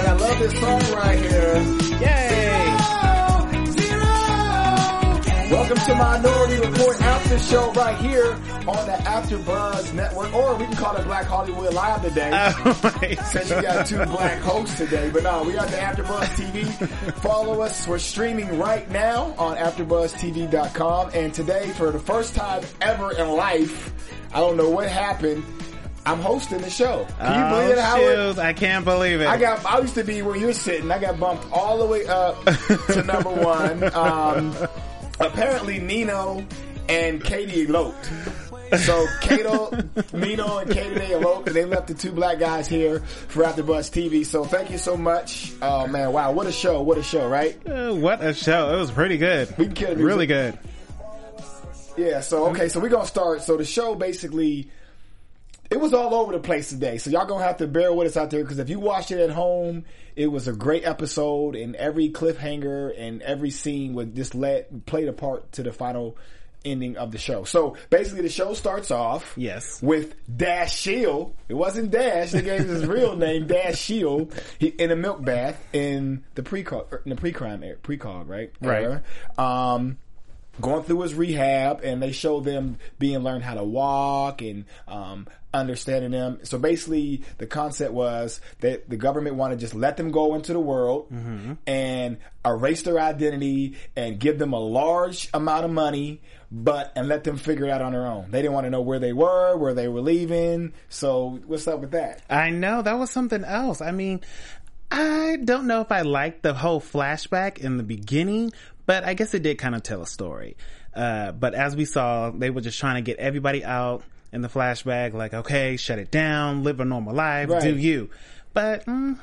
But I love this song right here. Yay! Welcome to Minority Report After Show right here on the After Buzz Network, or we can call it Black Hollywood Live today. Oh Since you got two black hosts today, but no, we got the AfterBuzz TV. Follow us. We're streaming right now on AfterBuzzTV.com. And today, for the first time ever in life, I don't know what happened. I'm hosting the show. Can you believe it, oh, Howard? I can't believe it. I got. I used to be where you're sitting. I got bumped all the way up to number one. Um, apparently, Nino and Katie eloped. So Kato, Nino, and Katie they eloped, and they left the two black guys here for After AfterBuzz TV. So thank you so much. Oh man, wow, what a show! What a show, right? Uh, what a show. It was pretty good. We can kill it. Really good. Yeah. So okay, so we're gonna start. So the show basically. It was all over the place today, so y'all gonna have to bear with us out there because if you watched it at home, it was a great episode, and every cliffhanger and every scene would just let played a part to the final ending of the show. So basically, the show starts off Yes. with Dash Shield. It wasn't Dash; they gave his real name, Dash Shield, he, in a milk bath in the pre in the pre crime pre cog right Right. Um, going through his rehab and they show them being learned how to walk and um, understanding them. So basically, the concept was that the government wanted to just let them go into the world and erase their identity and give them a large amount of money, but and let them figure it out on their own. They didn't want to know where they were, where they were leaving. So what's up with that? I know that was something else. I mean, I don't know if I liked the whole flashback in the beginning, but I guess it did kind of tell a story. Uh, but as we saw, they were just trying to get everybody out in the flashback, like, okay, shut it down, live a normal life, Right. do you. But mm,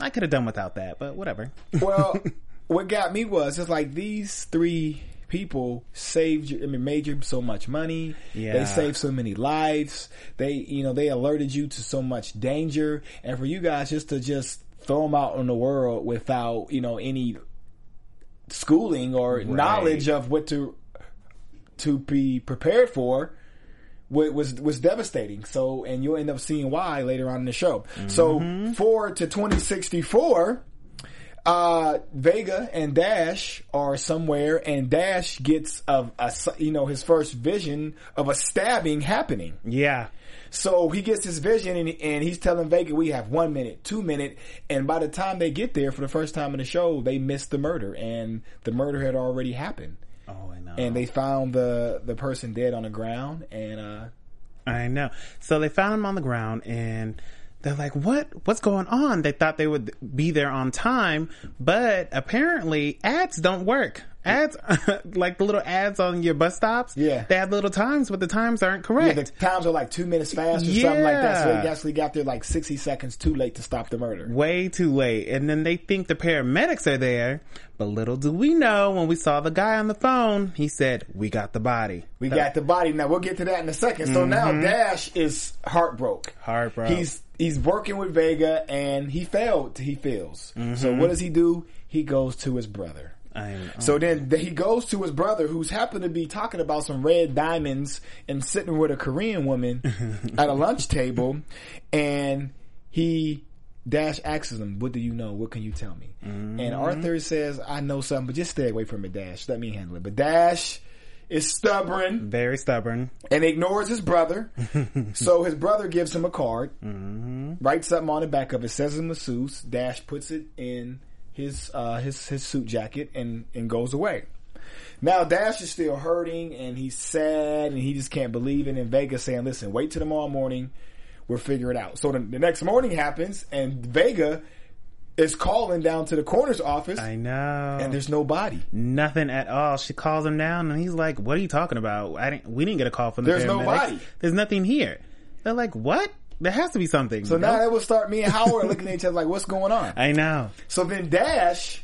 I could have done without that, but whatever. Well, what got me was it's like these three people saved you. I mean, made you so much money. Yeah. They saved so many lives. They, you know, they alerted you to so much danger, and for you guys just to just throw them out in the world without, you know, any schooling or knowledge of what to to be prepared for was was devastating. So, and you'll end up seeing why later on in the show. So, mm-hmm. forward to 2064, uh, Vega and Dash are somewhere, and Dash gets a, a you know his first vision of a stabbing happening. yeah. So he gets his vision and, and he's telling Vega we have one minute, two minute, and by the time they get there for the first time in the show, they missed the murder and the murder had already happened. Oh, I know. And they found the the person dead on the ground and uh I know. So they found him on the ground and they're like, what? What's going on? They thought they would be there on time, but apparently ads don't work. Ads, like the little ads on your bus stops. Yeah. They have little times, but the times aren't correct. yeah, the times are like two minutes fast or something like that. So they actually got there like sixty seconds too late to stop the murder. Way too late. And then they think the paramedics are there, but little do we know when we saw the guy on the phone, he said, we got the body. We got the body. Now we'll get to that in a second. So now mm-hmm. Dash is heartbroken. Heartbroken. He's he's working with Vega and he failed. He fails. Mm-hmm. So what does he do? He goes to his brother. So then he goes to his brother, who's happened to be talking about some red diamonds and sitting with a Korean woman at a lunch table, and he Dash asks him, "What do you know? What can you tell me?" And mm-hmm. Arthur says, "I know something, but just stay away from it, Dash. Let me handle it." But Dash is stubborn Very stubborn. and ignores his brother. so his brother gives him a card, mm-hmm. writes something on the back of it, says it's masseuse. Dash puts it in his uh, his his suit jacket and and goes away. Now Dash is still hurting and he's sad and he just can't believe it. And Vega saying, "Listen, wait till tomorrow morning. We'll figure it out." So the, the next morning happens and Vega is calling down to the coroner's office, I know. and there's no body. Nothing at all. She calls him down, and he's like, "What are you talking about? I didn't. We didn't get a call from the There's no paramedics. body. There's nothing here." They're like, "What? There has to be something." So now that will start me and Howard looking at each other like, what's going on? I know. So then Dash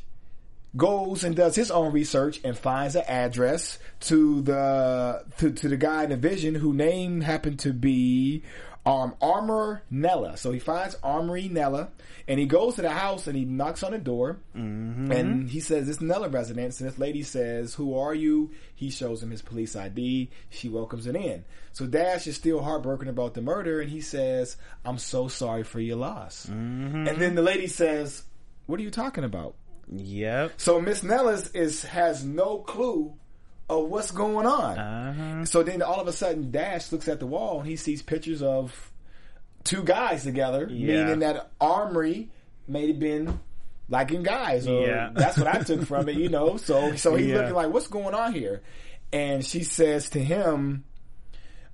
goes and does his own research and finds an address to the to, to the guy in the vision whose name happened to be um, Armor Nella. So he finds Armory Nella and he goes to the house and he knocks on the door and he says, This Nella residence. And this lady says, Who are you? He shows him his police ID. She welcomes him in. So Dash is still heartbroken about the murder and he says, I'm so sorry for your loss. And then the lady says, What are you talking about? Yep. So Miss Nellis is has no clue of what's going on. Uh-huh. So then all of a sudden Dash looks at the wall and he sees pictures of two guys together, Yeah. meaning that Armory may have been liking guys. Or Yeah. That's what I took from it, you know. So so he's Yeah. looking like, what's going on here? And she says to him,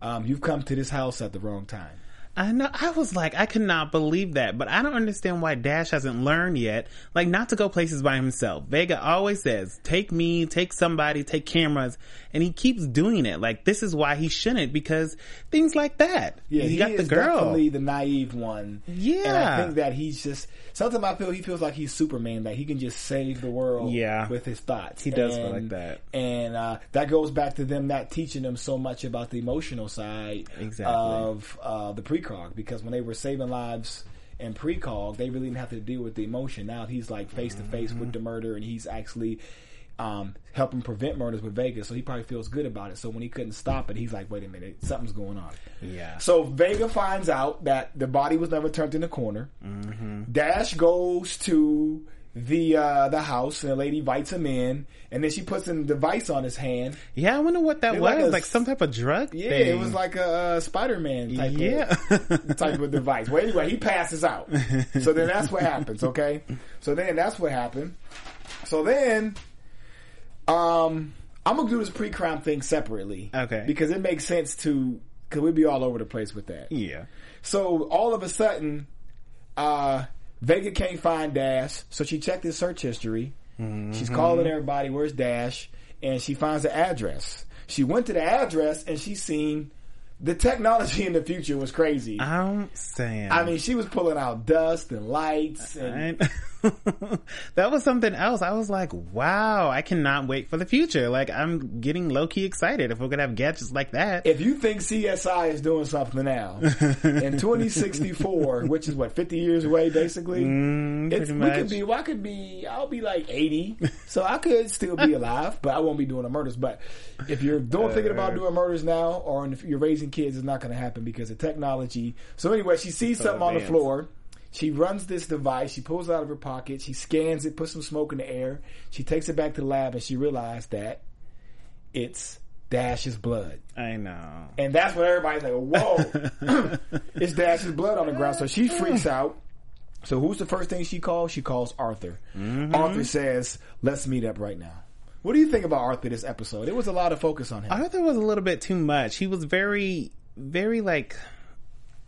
um, you've come to this house at the wrong time. I know. I was like, I could not believe that, but I don't understand why Dash hasn't learned yet, like not to go places by himself. Vega always says, take me, take somebody, take cameras, and he keeps doing it. Like this is why he shouldn't because things like that. Yeah, he, he got the girl. definitely the naive one. Yeah. and I think that he's just sometimes I feel he feels like he's Superman, that he can just save the world. Yeah. with his thoughts. He does feel like that. and uh, that goes back to them not teaching them so much about the emotional side Exactly. of uh, the precog because when they were saving lives. in precog, they really didn't have to deal with the emotion. Now he's like face to face Mm-hmm. with the murder, and he's actually um, helping prevent murders with Vegas. So he probably feels good about it. So when he couldn't stop it, he's like, "Wait a minute, something's going on." Yeah. So Vega finds out that the body was never turned in the corner. Mm-hmm. Dash goes to the uh, the house, and the lady invites him in, and then she puts a device on his hand. Yeah, I wonder what that was. like Like, a- some type of drug Yeah, thing. it was like a uh, Spider Man type Yeah. of type of device. Well, anyway, he passes out. So then that's what happens. Okay, so then that's what happened. So then, um, I'm gonna do this pre crime thing separately. Okay. because it makes sense to because we'd be all over the place with that. yeah. So all of a sudden, uh, Vega can't find Dash, so she checked his search history. Mm-hmm. She's calling everybody, "Where's Dash?" And she finds the address. She went to the address and she seen the technology in the future was crazy. I'm saying. I mean, she was pulling out dust and lights and. That was something else. I was like, wow, I cannot wait for the future. Like, I'm getting low key excited if we're gonna have gadgets like that. If you think CSI is doing something now in 2064, which is what 50 years away, basically, Mm, it's, we could be. Well, I could be. I'll be like 80, so I could still be alive, but I won't be doing the murders. But if you're doing thinking about doing murders now, or if you're raising kids, it's not going to happen because of technology. So anyway, she sees something on the floor. She runs this device. She pulls it out of her pocket. She scans it, puts some smoke in the air. She takes it back to the lab, and she realized that it's Dash's blood. I know. And that's when everybody's like, whoa, it's Dash's blood on the ground. So she freaks out. So who's the first thing she calls? She calls Arthur. Mm-hmm. Arthur says, let's meet up right now. What do you think about Arthur this episode? It was a lot of focus on him. Arthur was a little bit too much. He was very, very like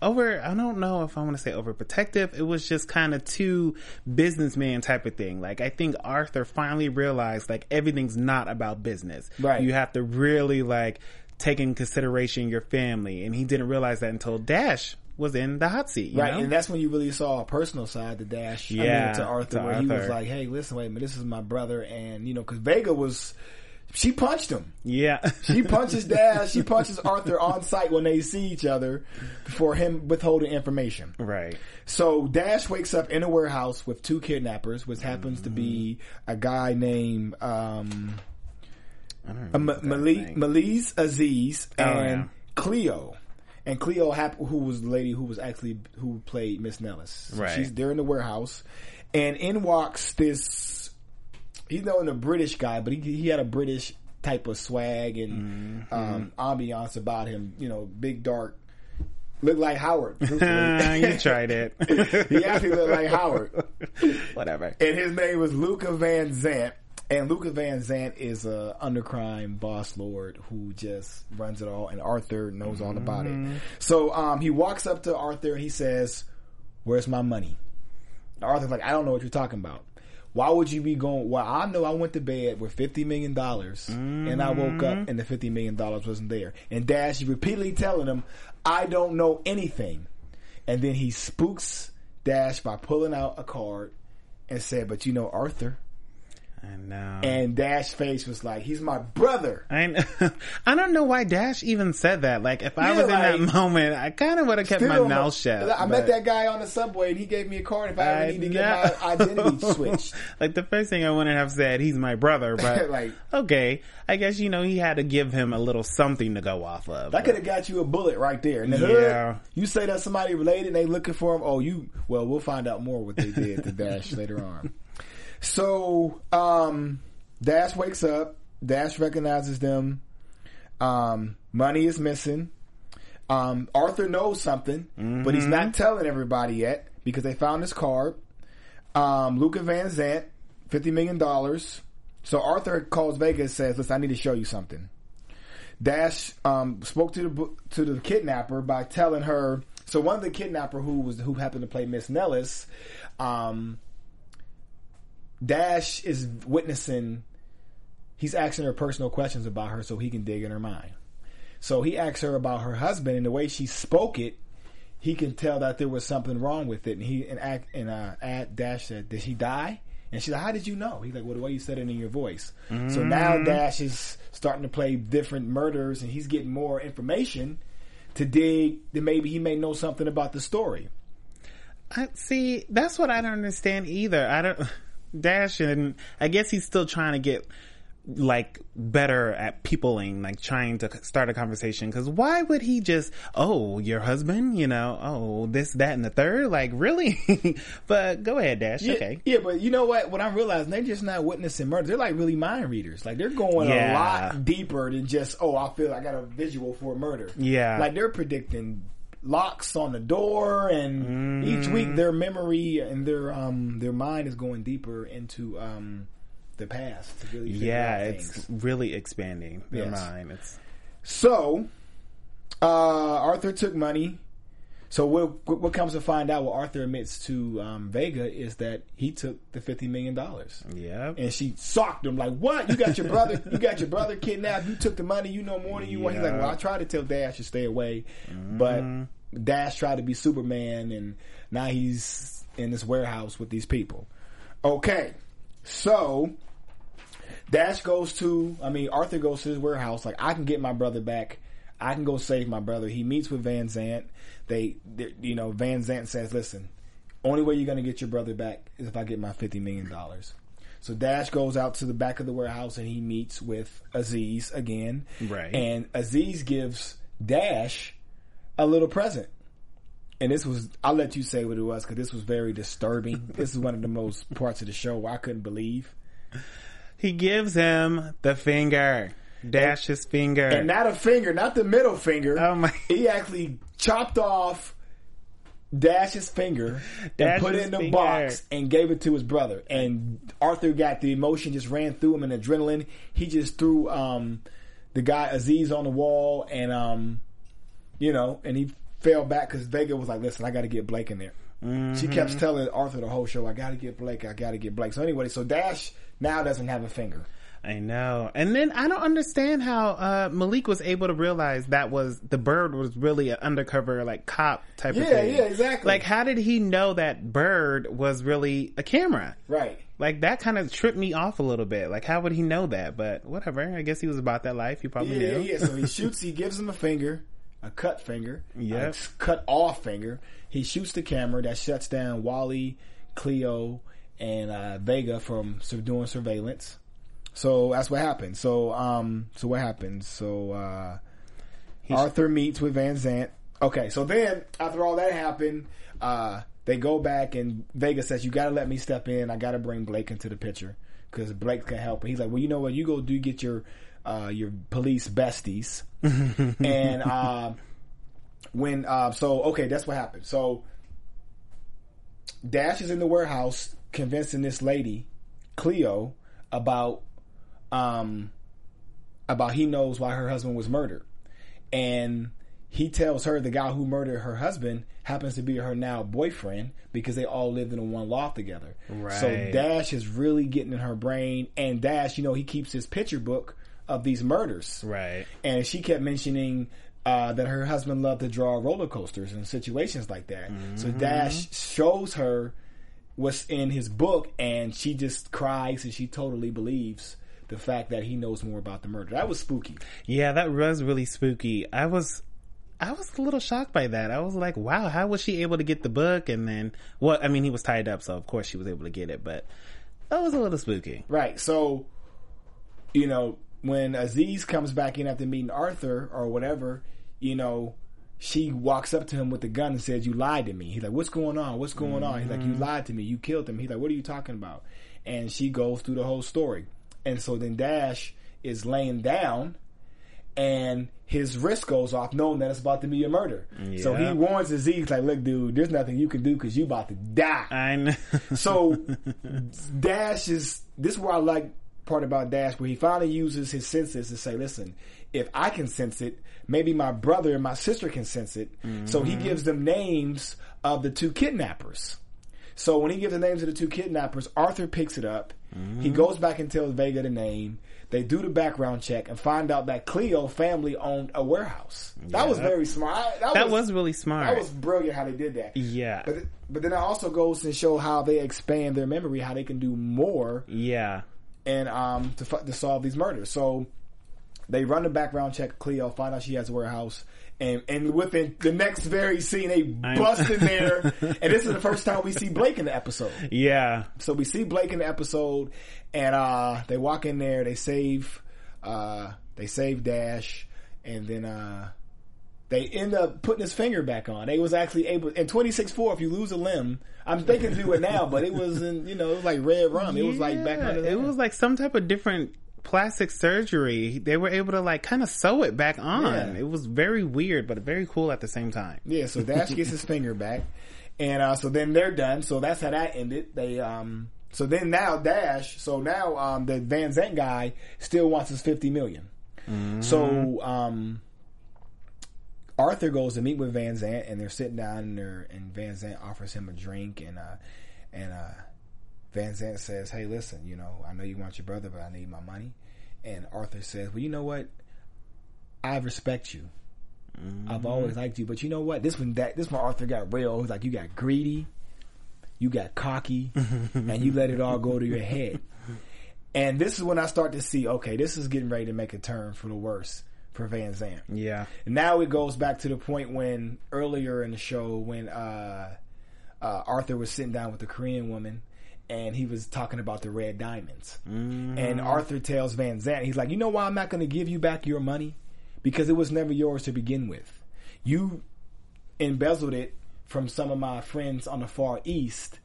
over. I don't know if I want to say overprotective. It was just kind of too businessman type of thing. Like I think Arthur finally realized like everything's not about business. Right. You have to really like take in consideration your family, and he didn't realize that until Dash was in the hot seat. you Right, know? and that's when you really saw a personal side to Dash. I mean, Yeah, to Arthur, to where he was like, "Hey, listen, wait a minute, this is my brother," and you know, because Vega was, she punched him. yeah. She punches Dash. She punches Arthur on site when they see each other for him withholding information. right. So Dash wakes up in a warehouse with two kidnappers, which happens to be a guy named um, I don't uh, remember M- that Mali- Aziz Oh, and yeah. Cleo. And Cleo, who was the lady who was actually who played Miss Nellis. Right. She's there in the warehouse, and in walks this. He's knowing a British guy, but he he had a British type of swag and Mm-hmm. um, ambiance about him. You know, big dark, looked like Howard. you tried it. he actually looked like Howard. Whatever. And his name was Luca Van Zant. And Luca Van Zant is a undercrime boss lord who just runs it all, and Arthur knows all about it. So um, he walks up to Arthur and he says, "Where's my money?" And Arthur's like, I don't know what you're talking about. Why would you be going? Well, I know I went to bed with fifty million dollars, and I woke up mm-hmm. and the fifty million dollars wasn't there. And Dash repeatedly telling him, "I don't know anything," and then he spooks Dash by pulling out a card and said, "But you know Arthur." I know. And Dash face was like, "He's my brother." I, kn- I don't know why Dash even said that. Like, if I Yeah, was in that moment, I kind of would have kept my mouth shut. I met that guy on the subway, and he gave me a card if I ever I need to know. get my identity switched. like the first thing I wouldn't have said, he's my brother, but Like- okay, I guess you know he had to give him a little something to go off of. That could have got you a bullet right there. The Yeah. hood, you say that somebody related and they looking for him. Oh, you, well, we'll find out more what they did to Dash later on. So, um, Dash wakes up. Dash recognizes them. Um, money is missing. Um, Arthur knows something, but he's not telling everybody yet because they found his card. Um, Luca Van Zant, $50 million. So Arthur calls Vegas and says, listen, I need to show you something. Dash um, spoke to the to the kidnapper by telling her. So one of the kidnapper who was who happened to play Miss Nellis, um, Dash is witnessing. He's asking her personal questions about her so he can dig in her mind. So he asks her about her husband and the way she spoke it. He can tell that there was something wrong with it, and he and act and uh, at Dash said, "Did he die?" And she's like, "How did you know?" He's like, "Well, the way you said it in your voice." So now Dash is starting to play different murders, and he's getting more information to dig that maybe he may know something about the story. I see. That's what I don't understand either. I don't. Dash and I guess he's still trying to get like better at peopling, like trying to start a conversation. Because why would he just, oh, your husband, you know, oh, this, that, and the third, like really? but go ahead, Dash. Yeah, Okay. Yeah, but you know what? What I'm realizing, they're just not witnessing murder. They're like really mind readers. Like they're going a lot deeper than just, oh, I feel I got a visual for a murder. Yeah. Like they're predicting locks on the door and each week their memory and their um their mind is going deeper into um the past to really Yeah, it's really expanding their Yes. mind. It's So uh Arthur took money. So what what comes to find out what Arthur admits to um, Vega is that he took the fifty million dollars. yeah. and she socked him like, "What? You got your brother? You got your brother kidnapped? You took the money? You know more than you want?" He's like, "Well, I tried to tell Dash to stay away, but Dash tried to be Superman, and now he's in this warehouse with these people." Okay, so Dash goes to, I mean, Arthur goes to his warehouse. Like, I can get my brother back. I can go save my brother. He meets with Van Zant. They, you know, Van Zant says, "Listen, only way you're going to get your brother back is if I get my fifty million dollars." So Dash goes out to the back of the warehouse and he meets with Aziz again. Right. And Aziz gives Dash a little present. And this was, I'll let you say what it was because this was very disturbing. this is one of the most parts of the show where I couldn't believe. He gives him the finger. Dash's finger. And not a finger, not the middle finger. Oh my- He actually chopped off Dash's finger and put it in the finger. box and gave it to his brother. And Arthur got the emotion just ran through him and adrenaline. He just threw um, the guy Aziz on the wall and um, you know, and he fell back because Vega was like, "Listen, I got to get Blake in there." She Mm-hmm. kept telling Arthur the whole show, "I got to get Blake. I got to get Blake." So anyway, so Dash now doesn't have a finger. I know. And then I don't understand how uh, Malik was able to realize that was the bird was really an undercover like cop type of thing. yeah, exactly. Like how did he know that bird was really a camera? Right. Like that kind of tripped me off a little bit. Like how would he know that? But whatever. I guess he was about that life. He probably Yeah, knew. yeah. So he shoots. He gives him a finger, a cut finger, Yep. a cut off finger. He shoots the camera that shuts down Wally, Cleo, and uh, Vega from doing surveillance. So that's what happened. So um, so what happens? So uh, Arthur meets with Van Zant. Okay, so then after all that happened, uh, they go back and Vega says, "You got to let me step in. I got to bring Blake into the picture because Blake can help." And he's like, "Well, you know what? You go do get your uh, your police besties." and uh, when uh, so okay, that's what happened. So Dash is in the warehouse convincing this lady, Cleo, about um about he knows why her husband was murdered. And he tells her the guy who murdered her husband happens to be her now boyfriend because they all lived in a one loft together. Right. So Dash is really getting in her brain, and Dash, you know, he keeps his picture book of these murders, Right. and she kept mentioning. Uh, that her husband loved to draw roller coasters and situations like that. So Dash shows her what's in his book, and she just cries and she totally believes the fact that he knows more about the murder. That was spooky. Yeah, that was really spooky. I was I was a little shocked by that. I was like, wow, how was she able to get the book? And then, well, I mean, he was tied up, so of course she was able to get it, but that was a little spooky. Right. So, you know, when Aziz comes back in after meeting Arthur or whatever, you know, she walks up to him with the gun and says, "You lied to me." He's like, "What's going on? What's going on?" He's like, "You mm-hmm. lied to me. You killed him." He's like, "What are you talking about?" And she goes through the whole story. And so then Dash is laying down and his wrist goes off knowing that it's about to be a murder. So he Yeah. warns Aziz like, "Look, dude, there's nothing you can do because you about to die." I know. So Dash is this is where I like part about Dash where he finally uses his senses to say, listen, if I can sense it, maybe my brother and my sister can sense it. So he mm-hmm. gives them names of the two kidnappers. So when he gives the names of the two kidnappers, Arthur picks it up. He goes back and tells Vega the name. They do the background check and find out that Cleo family owned a warehouse. That was very smart. I- that was really smart. that was brilliant how they did that. Yeah. But but then it also goes to show how they expand their memory, how they can do more yeah. and um to to solve these murders. So they run the background check. Cleo find out she has a warehouse, and and within the next very scene, they bust in there. and this is the first time we see Blake in the episode. Yeah. So we see Blake in the episode, and uh, they walk in there. They save, uh, they save Dash, and then uh, they end up putting his finger back on. They was actually able in twenty six four. If you lose a limb, I'm thinking to do it now, but it was in you know it was like red rum. It was like back under. It was like some type of different plastic surgery. They were able to like kind of sew it back on. Yeah. It was very weird, but very cool at the same time. Yeah, so Dash gets his finger back, and uh, so then they're done. So that's how that ended. They um, so then now Dash, so now um, the Van Zant guy still wants his fifty million. So um, Arthur goes to meet with Van Zant, and they're sitting down, and, they're, and Van Zant offers him a drink, and uh, and uh, Van Zant says, "Hey, listen, you know, I know you want your brother, but I need my money." And Arthur says, "Well, you know what? I respect you." I've always liked you, but you know what? This one, that this one, Arthur got real. He's like you got greedy, you got cocky, and you let it all go to your head. And this is when I start to see, okay, this is getting ready to make a turn for the worse for Van Zant. Yeah. Now it goes back to the point when earlier in the show when uh, uh, Arthur was sitting down with the Korean woman and he was talking about the red diamonds. Mm-hmm. And Arthur tells Van Zant, he's like, you know why I'm not going to give you back your money? Because it was never yours to begin with. You embezzled it from some of my friends on the far east.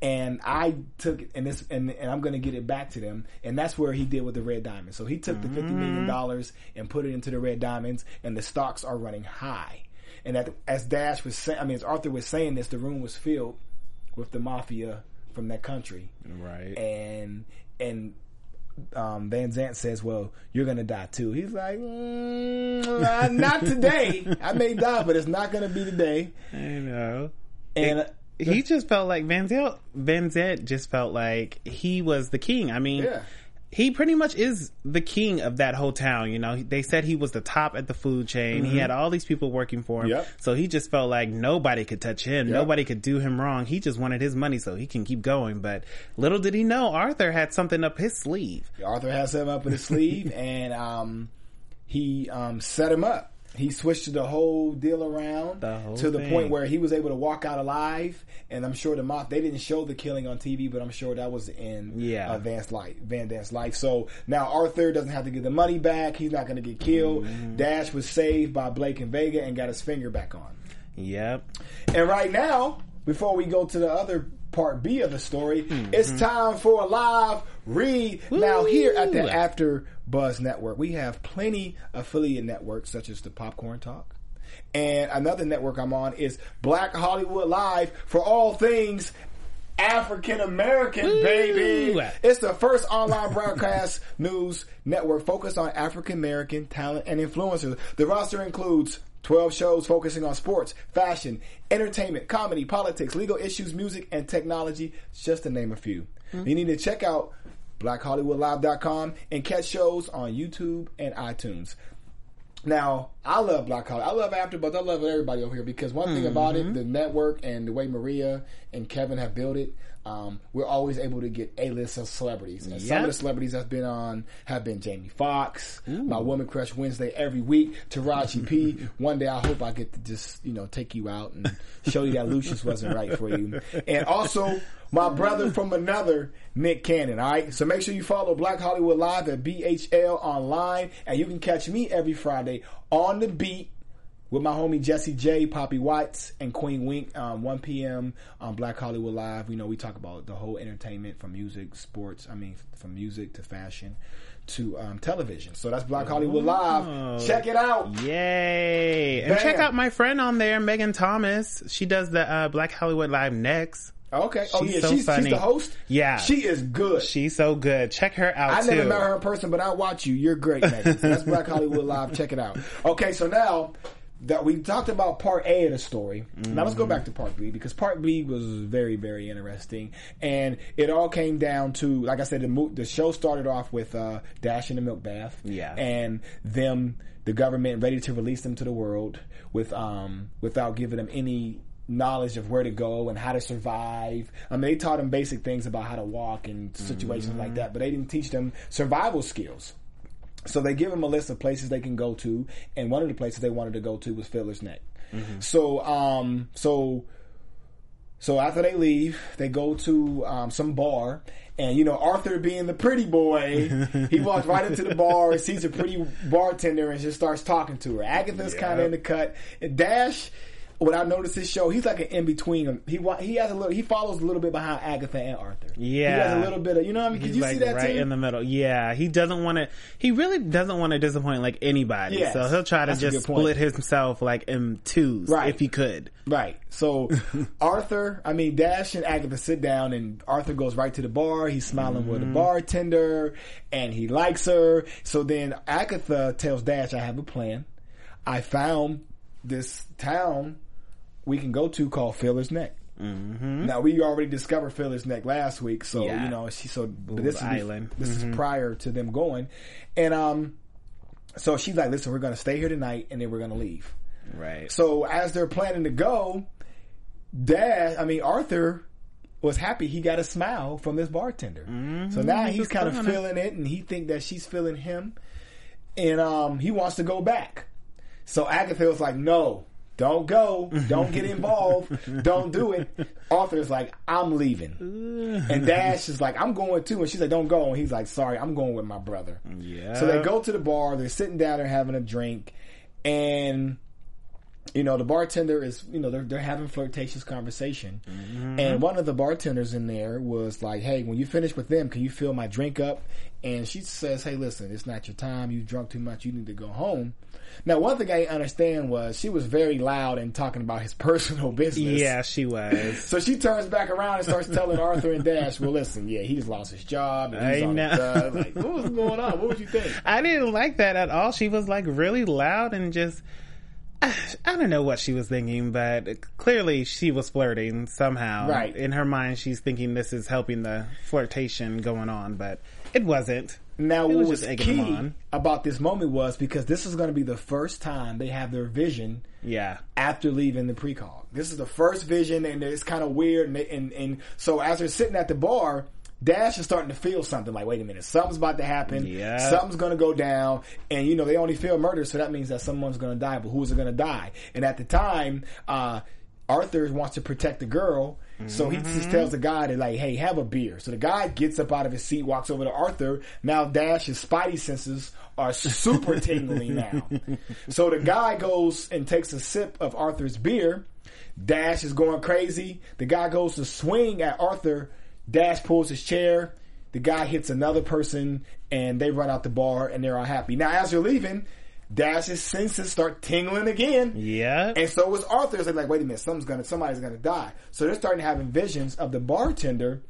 And I took it, and this, and, and I'm going to get it back to them, and that's where he did with the red diamonds. So he took the fifty million mm-hmm. dollars and put it into the red diamonds, and the stocks are running high. And that, as Dash was saying, I mean, as Arthur was saying this, the room was filled with the mafia from that country, Right. and and um, Van Zant says, "Well, you're gonna die too." He's like, mm, uh, "Not today. I may die, but it's not gonna be today." I know. And uh, He just felt like Van Zant. Van Zant just felt like he was the king. I mean, Yeah. He pretty much is the king of that whole town. You know, they said he was the top at the food chain. He had all these people working for him. Mm-hmm. Yep. So he just felt like nobody could touch him. Yep. Nobody could do him wrong. He just wanted his money so he can keep going. But little did he know, Arthur had something up his sleeve. Arthur has him up in his sleeve, and um, he um, set him up. He switched the whole deal around The whole to the thing. point where he was able to walk out alive. And I'm sure the mob they didn't show the killing on TV, but I'm sure that was in Yeah. of Van's life. Van Dan's life. So now Arthur doesn't have to get the money back. He's not going to get killed. Mm-hmm. Dash was saved by Blake and Vega and got his finger back on. Yep. And right now, before we go to the other part B of the story, Mm-hmm. it's time for a live read. Now, here at the After Buzz Network, we have plenty affiliate networks such as the Popcorn Talk. And another network I'm on is Black Hollywood Live for all things African American, baby. It's the first online broadcast news network focused on African American talent and influencers. The roster includes 12 shows focusing on sports, fashion, entertainment, comedy, politics, legal issues, music, and technology, just to name a few. Hmm. You need to check out blackhollywoodlive.com and catch shows on YouTube and iTunes. Now, I love Black Hollywood. I love AfterBuzz. I love everybody over here because one thing about Mm-hmm. it, the network and the way Maria and Kevin have built it, um, we're always able to get a list of celebrities. And some of the celebrities that's been on have been Jamie Foxx, my Woman Crush Wednesday every week, Taraji P. One day I hope I get to just you know take you out and show you that Lucius wasn't right for you, and also my brother from another, Nick Cannon. All right, so make sure you follow Black Hollywood Live at BHL online, and you can catch me every Friday on the beat with my homie Jesse J, Poppy Whites, and Queen Wink, um, 1 p.m. on Black Hollywood Live. You know, we talk about the whole entertainment from music, sports, I mean, from music to fashion to um, television. So that's Black Hollywood Live. Check it out. Yay! And check out my friend on there, Megan Thomas. She does the uh, Black Hollywood Live next. Okay. Oh, yeah, so she's, she's the host? Yeah. She is good. She's so good. Check her out I too. never met her in person, but I watch you. You're great, Megan. That's Black Hollywood Live. Check it out. Okay, so now that we talked about part A of the story, now let's go back to part B because part B was very, very interesting, and it all came down to, like I said, the mo- the show started off with uh, Dash in the milk bath, Yeah. and them, the government, ready to release them to the world with um without giving them any knowledge of where to go and how to survive. I mean, they taught them basic things about how to walk and situations like that, but they didn't teach them survival skills. So they give them a list of places they can go to, and one of the places they wanted to go to was Fiddler's Neck. So, um, so, so after they leave, they go to um, some bar, and you know Arthur, being the pretty boy, he walks right into the bar, sees a pretty bartender, and just starts talking to her. Agatha's kind of in the cut. And Dash, what I noticed his show, he's like an in between. He he has a little, he follows a little bit behind Agatha and Arthur. Yeah, he has a little bit of, you know what I mean? He's you like see that right too? in the middle. Yeah, he doesn't want to. He really doesn't want to disappoint like anybody. Yes. so he'll try to That's just split himself like in twos, Right. if he could. Right. So Arthur, I mean Dash and Agatha sit down and Arthur goes right to the bar. He's smiling with the mm-hmm. bartender and he likes her. So then Agatha tells Dash, I have a plan. I found this town we can go to called Fiddler's Neck. Mm-hmm. Now we already discovered Fiddler's Neck last week, so Yeah. you know she so this is Island. this is prior to them going, and um, so she's like, listen, we're gonna stay here tonight, and then we're gonna leave. Right. So as they're planning to go, Dad, I mean Arthur was happy he got a smile from this bartender. So now He's kind of feeling it. feeling it, and he think that she's feeling him, and um, he wants to go back. So Agatha was like, "No, don't go, don't get involved, don't do it." Arthur's like, "I'm leaving," and Dash is like, "I'm going too," and she's like, "Don't go," and he's like, "Sorry, I'm going with my brother." Yeah. So they go to the bar. They're sitting down. They're having a drink, and you know the bartender is you know they're they're having flirtatious conversation, mm-hmm. and one of the bartenders in there was like, "Hey, when you finish with them, can you fill my drink up?" And she says, "Hey, listen, it's not your time. You drunk too much. You need to go home." Now, one thing I didn't understand was she was very loud and talking about his personal business. Yeah, she was. So she turns back around and starts telling Arthur and Dash, "Well, listen, yeah, he's lost his job. I know. Like, what was going on? What would you think?" I didn't like that at all. She was like really loud and just. I don't know what she was thinking, but clearly she was flirting somehow. Right. In her mind, she's thinking this is helping the flirtation going on, but it wasn't. Now, It what was was just egging them key about this moment was because this is going to be the first time they have their vision Yeah. after leaving the precog. This is the first vision, and it's kind of weird. And, they, and and so as they're sitting at the bar, Dash is starting to feel something like, wait a minute, something's about to happen. Yeah. Something's going to go down. And, you know, they only feel murder, so that means that someone's going to die. But who's going to die? And at the time, uh, Arthur wants to protect the girl. So he just mm-hmm. tells the guy to like, hey, have a beer. So the guy gets up out of his seat, walks over to Arthur. Now Dash's spidey senses are super tingling now. So the guy goes and takes a sip of Arthur's beer. Dash is going crazy. The guy goes to swing at Arthur. Dash pulls his chair. The guy hits another person and they run out the bar and they're all happy. Now as they're leaving, Dash's senses start tingling again. Yeah. And so was Arthur's like, like, wait a minute, something's gonna, somebody's gonna die. So they're starting having visions of the bartender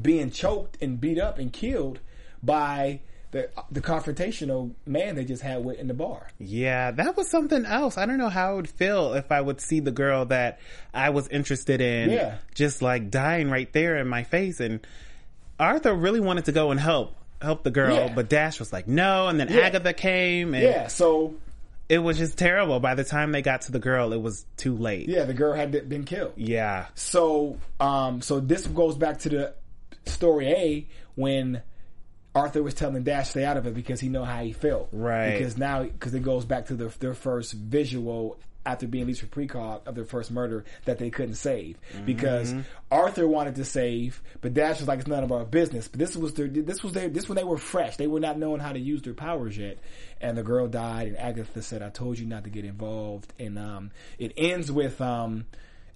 being choked and beat up and killed by the the confrontational man they just had with in the bar. Yeah, that was something else. I don't know how I would feel if I would see the girl that I was interested in Yeah. just like dying right there in my face. And Arthur really wanted to go and help help the girl, Yeah. but Dash was like, no. And then Yeah. Agatha came, and Yeah, so it was just terrible. By the time they got to the girl, it was too late. yeah, the girl had been killed. Yeah. So, um, so this goes back to the story A when Arthur was telling Dash stay out of it because he know how he felt. Right. Because now, because it goes back to their their first visual after being released for precog of their first murder that they couldn't save because Arthur wanted to save, but Dash was like it's none of our business. But this was their this was their this when they were fresh. They were not knowing how to use their powers yet, and the girl died. And Agatha said, "I told you not to get involved." And um, it ends with um.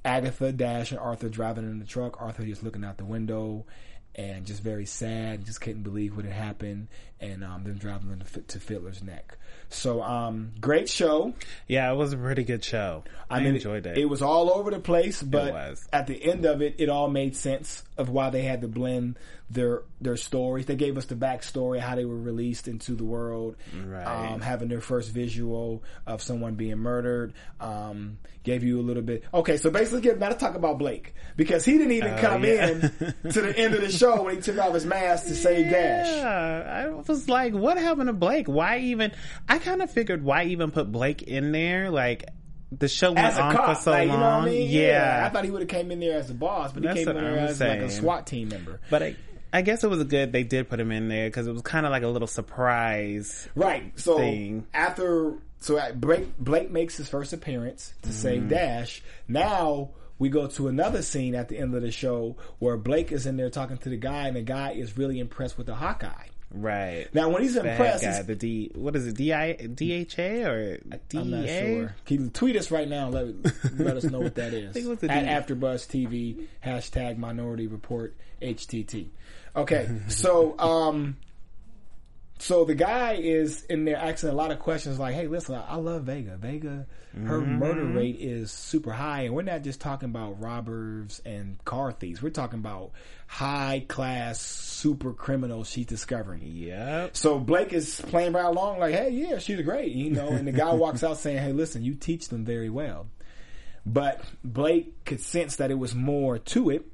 Agatha, Dash, and Arthur driving in the truck. Arthur just looking out the window and just very sad, just couldn't believe what had happened, and um, them driving them to, to Fiddler's Neck. So, um, great show. Yeah, it was a pretty good show. I, mean, enjoyed it. It was all over the place, but at the end of it, it all made sense of why they had to blend their their stories. They gave us the backstory, how they were released into the world, Right. um, having their first visual of someone being murdered. Um, gave you a little bit. Okay, so basically, get, now let's talk about Blake because he didn't even Oh, come yeah. in to the end of the show when he took off his mask to save Dash. I was like, what happened to Blake? Why even? I kind of figured why even put Blake in there? Like the show went on cop, for so like, long. you know what I mean? Yeah, I thought he would have came in there as a boss, but he came in there I'm as like a saying. SWAT team member. but I, I guess it was good they did put him in there because it was kind of like a little surprise. Right. So thing. after so at Blake Blake makes his first appearance to Mm-hmm. save Dash. Now we go to another scene at the end of the show where Blake is in there talking to the guy, and the guy is really impressed with the Hawkeye. Right. Now when he's impressed, guy, the D. What is it? D I D H A or D I'm not A? sure. Can tweet us right now? and Let let us know what that is. think it the At D. AfterBuzz TV hashtag Minority Report HTT. Okay, so um, so the guy is in there asking a lot of questions like, "Hey, listen, I love Vega. Vega, her Mm-hmm. murder rate is super high, and we're not just talking about robbers and car thieves. We're talking about high class super criminals she's discovering." Yeah. So Blake is playing right along, like, "Hey, yeah, she's great," you know. And the guy walks out saying, "Hey, listen, you teach them very well." But Blake could sense that it was more to it,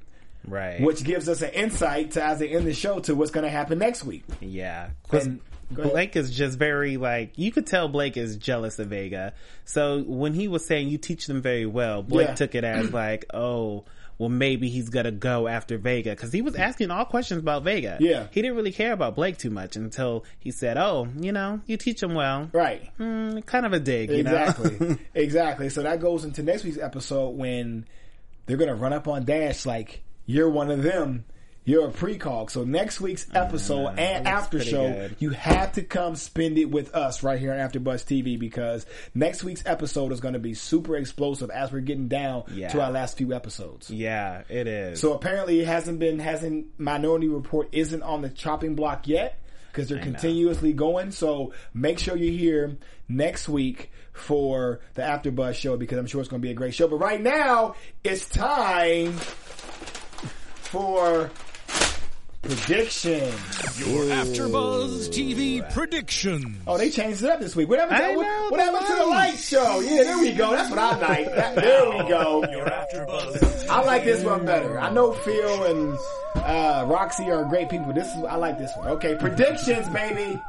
Right. which gives us an insight to as they end the show to what's going to happen next week. Yeah. And- Blake is just very like you could tell Blake is jealous of Vega. So when he was saying you teach them very well, Blake Yeah. took it as like, oh, well maybe he's gonna go after Vega because he was asking all questions about Vega. Yeah. he didn't really care about Blake too much until he said, oh, you know, you teach them well. Right. Mm, kind of a dig, you know. Exactly. exactly. So that goes into next week's episode when they're going to run up on Dash like, you're one of them. You're a precog. So next week's episode and looks after show, good. you have to come spend it with us right here on AfterBuzz TV because next week's episode is going to be super explosive as we're getting down Yeah. to our last few episodes. yeah, it is. So apparently it hasn't been hasn't Minority Report isn't on the chopping block yet because they're know. continuously going. So make sure you're here next week for the AfterBuzz show because I'm sure it's going to be a great show. But right now it's time for predictions. Your AfterBuzz TV prediction. Oh, they changed it up this week. What happened, to, what, what the happened to the light show? Yeah, there we go. That's what I like. That- there we go. Your AfterBuzz. I like this one better. I know Phil and uh, Roxy are great people. This is I like this one. Okay, predictions, baby.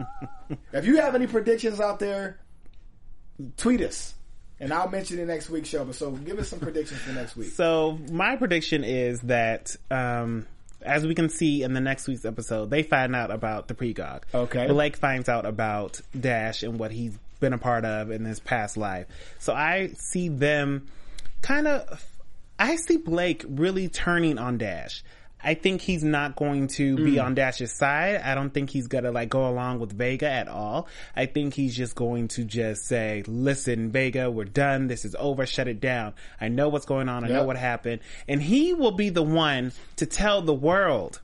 if you have any predictions out there, tweet us, and I'll mention it next week's show. But so give us some predictions for next week. So my prediction is that, um, as we can see in the next week's episode, they find out about the precog. Okay. Blake finds out about Dash and what he's been a part of in his past life. So I see them kind of, I see Blake really turning on Dash. I think he's not going to be mm. on Dash's side. I don't think he's gonna like go along with Vega at all. I think he's just going to just say, listen, Vega, we're done. This is over. Shut it down. I know what's going on. I know what happened. And he will be the one to tell the world.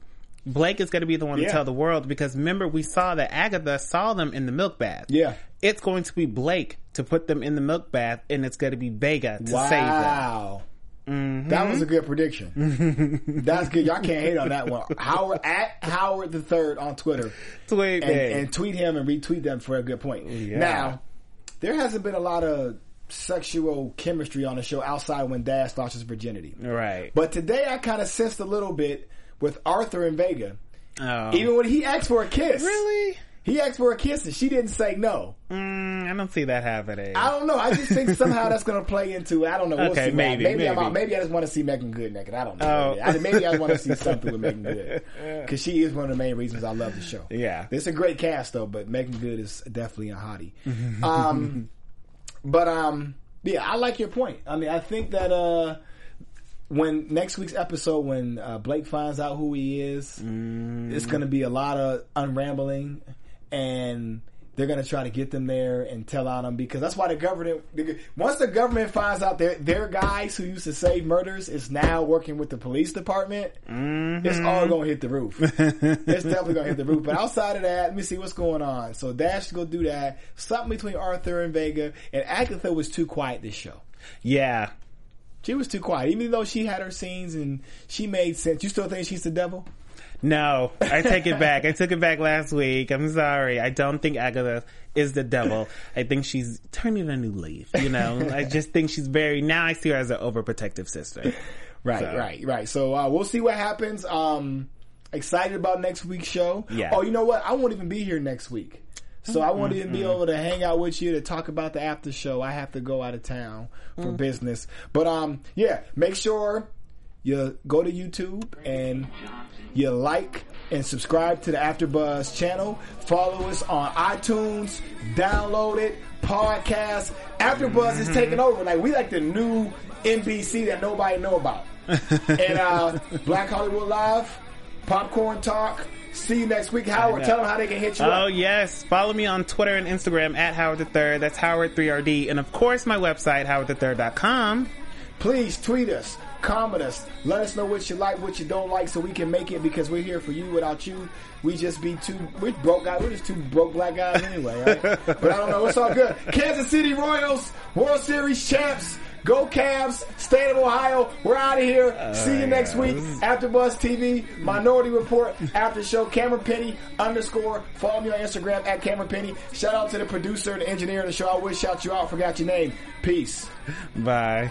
Blake is going to be the one Yeah. to tell the world because remember we saw that Agatha saw them in the milk bath. Yeah. It's going to be Blake to put them in the milk bath and it's going to be Vega to save them. Wow. Mm-hmm. That was a good prediction. That's good. Y'all can't hate on that one. Howard at Howard the Third on Twitter. Tweet and, and tweet him and retweet them for a good point. Yeah. Now, there hasn't been a lot of sexual chemistry on the show outside when Dash lost his virginity. right. But today I kind of sensed a little bit with Arthur and Vega. oh. Even when he asked for a kiss. really? He asked for a kiss and she didn't say no. Mm, I don't see that happening. I don't know. I just think somehow that's going to play into. I don't know. We'll Okay, maybe, maybe, maybe. out. maybe I just want to see Meagan Good naked. I don't know. Oh. I, maybe I want to see something with Meagan Good because she is one of the main reasons I love the show. Yeah. it's a great cast though, but Meagan Good is definitely a hottie. um, but um, yeah, I like your point. I mean, I think that uh, when next week's episode, when uh, Blake finds out who he is, it's going to be a lot of unrambling, and they're going to try to get them there and tell on them because that's why the government. Once the government finds out their their guys who used to save murders is now working with the police department, mm-hmm. it's all going to hit the roof. it's definitely going to hit the roof. But outside of that, let me see what's going on. So Dash to do that. Something between Arthur and Vega, and Agatha was too quiet this show. yeah. She was too quiet, even though she had her scenes and she made sense. You still think she's the devil? No, I take it back. I took it back last week. I'm sorry. I don't think Agatha is the devil. I think she's turning a new leaf. You know, I just think she's very. Now I see her as an overprotective sister. Right, So- right, right. So uh, we'll see what happens. Um, excited about next week's show. Yeah. Oh, you know what? I won't even be here next week. So I won't even be able to hang out with you to talk about the after show. I have to go out of town Mm. for business. But um, yeah, make sure you go to YouTube and you like and subscribe to the AfterBuzz channel. Follow us on iTunes. Download it. Podcast. AfterBuzz is taking over. Like we like the new NBC that nobody know about. and uh, Black Hollywood Live, Popcorn Talk. See you next week. Howard, tell them how they can hit you Oh up. yes, follow me on Twitter and Instagram at Howard the Third. That's Howard three RD, and of course my website howardthethird.com. Please tweet us, comment us, let us know what you like, what you don't like, so we can make it because we're here for you. Without you, we just be two we're broke guys. We're just two broke black guys anyway. Right? but I don't know. It's all good. Kansas City Royals, World Series champs. Go Cavs, State of Ohio. We're out of here. See you next week. After Buzz TV, Minority Report, After Show, Cameron Penny underscore. Follow me on Instagram at Cameron Penny. Shout out to the producer and the engineer of the show. I wish shout you out. Forgot your name. Peace. Bye.